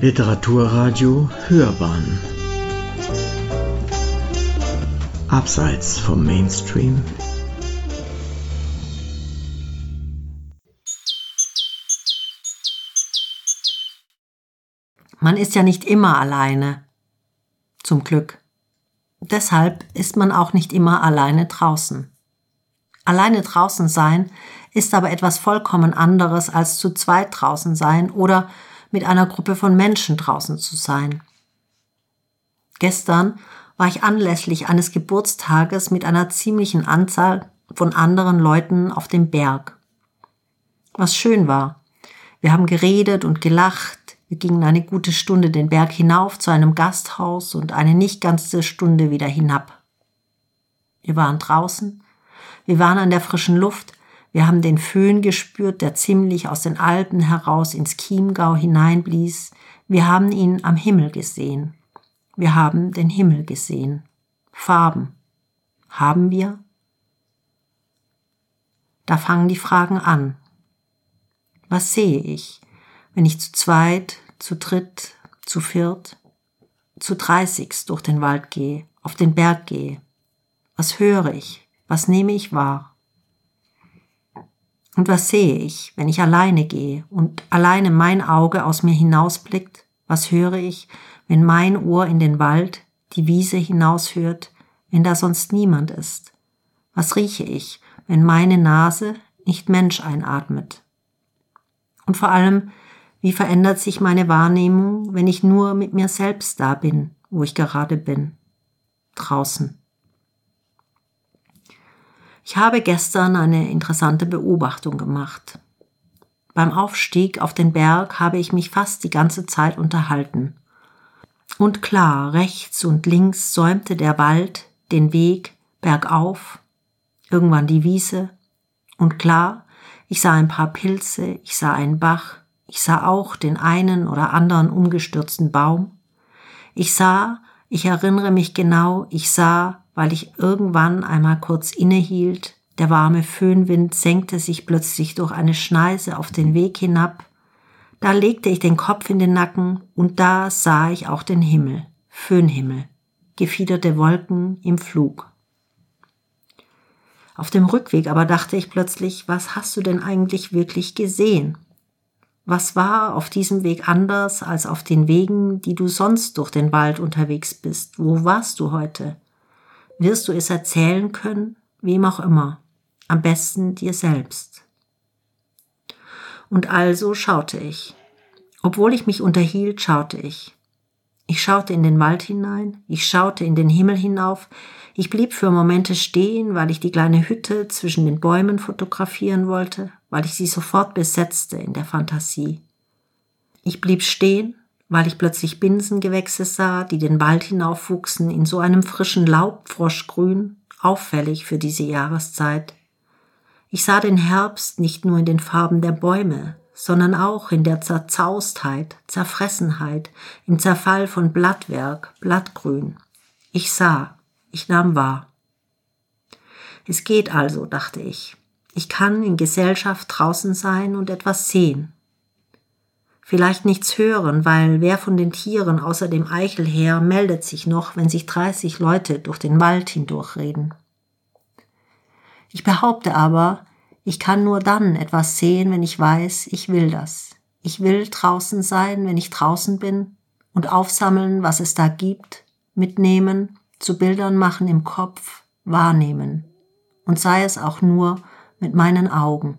Literaturradio Hörbahn Abseits vom Mainstream Man ist ja nicht immer alleine. Zum Glück. Deshalb ist man auch nicht immer alleine draußen. Alleine draußen sein ist aber etwas vollkommen anderes als zu zweit draußen sein oder mit einer Gruppe von Menschen draußen zu sein. Gestern war ich anlässlich eines Geburtstages mit einer ziemlichen Anzahl von anderen Leuten auf dem Berg. Was schön war. Wir haben geredet und gelacht, wir gingen eine gute Stunde den Berg hinauf zu einem Gasthaus und eine nicht ganze Stunde wieder hinab. Wir waren draußen, wir waren an der frischen Luft, wir haben den Föhn gespürt, der ziemlich aus den Alpen heraus ins Chiemgau hineinblies, wir haben ihn am Himmel gesehen. Wir haben den Himmel gesehen. Farben. Haben wir? Da fangen die Fragen an. Was sehe ich? wenn ich zu zweit, zu dritt, zu viert, zu dreißigs durch den Wald gehe, auf den Berg gehe? Was höre ich? Was nehme ich wahr? Und was sehe ich, wenn ich alleine gehe und alleine mein Auge aus mir hinausblickt? Was höre ich, wenn mein Ohr in den Wald, die Wiese hinaushört, wenn da sonst niemand ist? Was rieche ich, wenn meine Nase nicht Mensch einatmet? Und vor allem, wie verändert sich meine Wahrnehmung, wenn ich nur mit mir selbst da bin, wo ich gerade bin? Draußen. Ich habe gestern eine interessante Beobachtung gemacht. Beim Aufstieg auf den Berg habe ich mich fast die ganze Zeit unterhalten. Und klar, rechts und links säumte der Wald den Weg bergauf, irgendwann die Wiese. Und klar, ich sah ein paar Pilze, ich sah einen Bach, ich sah auch den einen oder anderen umgestürzten Baum. Ich sah, ich erinnere mich genau, ich sah, weil ich irgendwann einmal kurz innehielt, der warme Föhnwind senkte sich plötzlich durch eine Schneise auf den Weg hinab. Da legte ich den Kopf in den Nacken und da sah ich auch den Himmel, Föhnhimmel, gefiederte Wolken im Flug. Auf dem Rückweg aber dachte ich plötzlich, was hast du denn eigentlich wirklich gesehen? Was war auf diesem Weg anders als auf den Wegen, die du sonst durch den Wald unterwegs bist? Wo warst du heute? Wirst du es erzählen können? Wem auch immer. Am besten dir selbst. Und also schaute ich. Obwohl ich mich unterhielt, schaute ich. Ich schaute in den Wald hinein, ich schaute in den Himmel hinauf, ich blieb für Momente stehen, weil ich die kleine Hütte zwischen den Bäumen fotografieren wollte, weil ich sie sofort besetzte in der Fantasie. Ich blieb stehen, weil ich plötzlich Binsengewächse sah, die den Wald hinaufwuchsen in so einem frischen Laubfroschgrün, auffällig für diese Jahreszeit. Ich sah den Herbst nicht nur in den Farben der Bäume, sondern auch in der Zerzaustheit, Zerfressenheit, im Zerfall von Blattwerk, Blattgrün. Ich sah, ich nahm wahr. Es geht also, dachte ich. Ich kann in Gesellschaft draußen sein und etwas sehen. Vielleicht nichts hören, weil wer von den Tieren außer dem Eichelheer meldet sich noch, wenn sich 30 Leute durch den Wald hindurchreden. Ich behaupte aber, ich kann nur dann etwas sehen, wenn ich weiß, ich will das. Ich will draußen sein, wenn ich draußen bin und aufsammeln, was es da gibt, mitnehmen, zu Bildern machen im Kopf, wahrnehmen. Und sei es auch nur mit meinen Augen.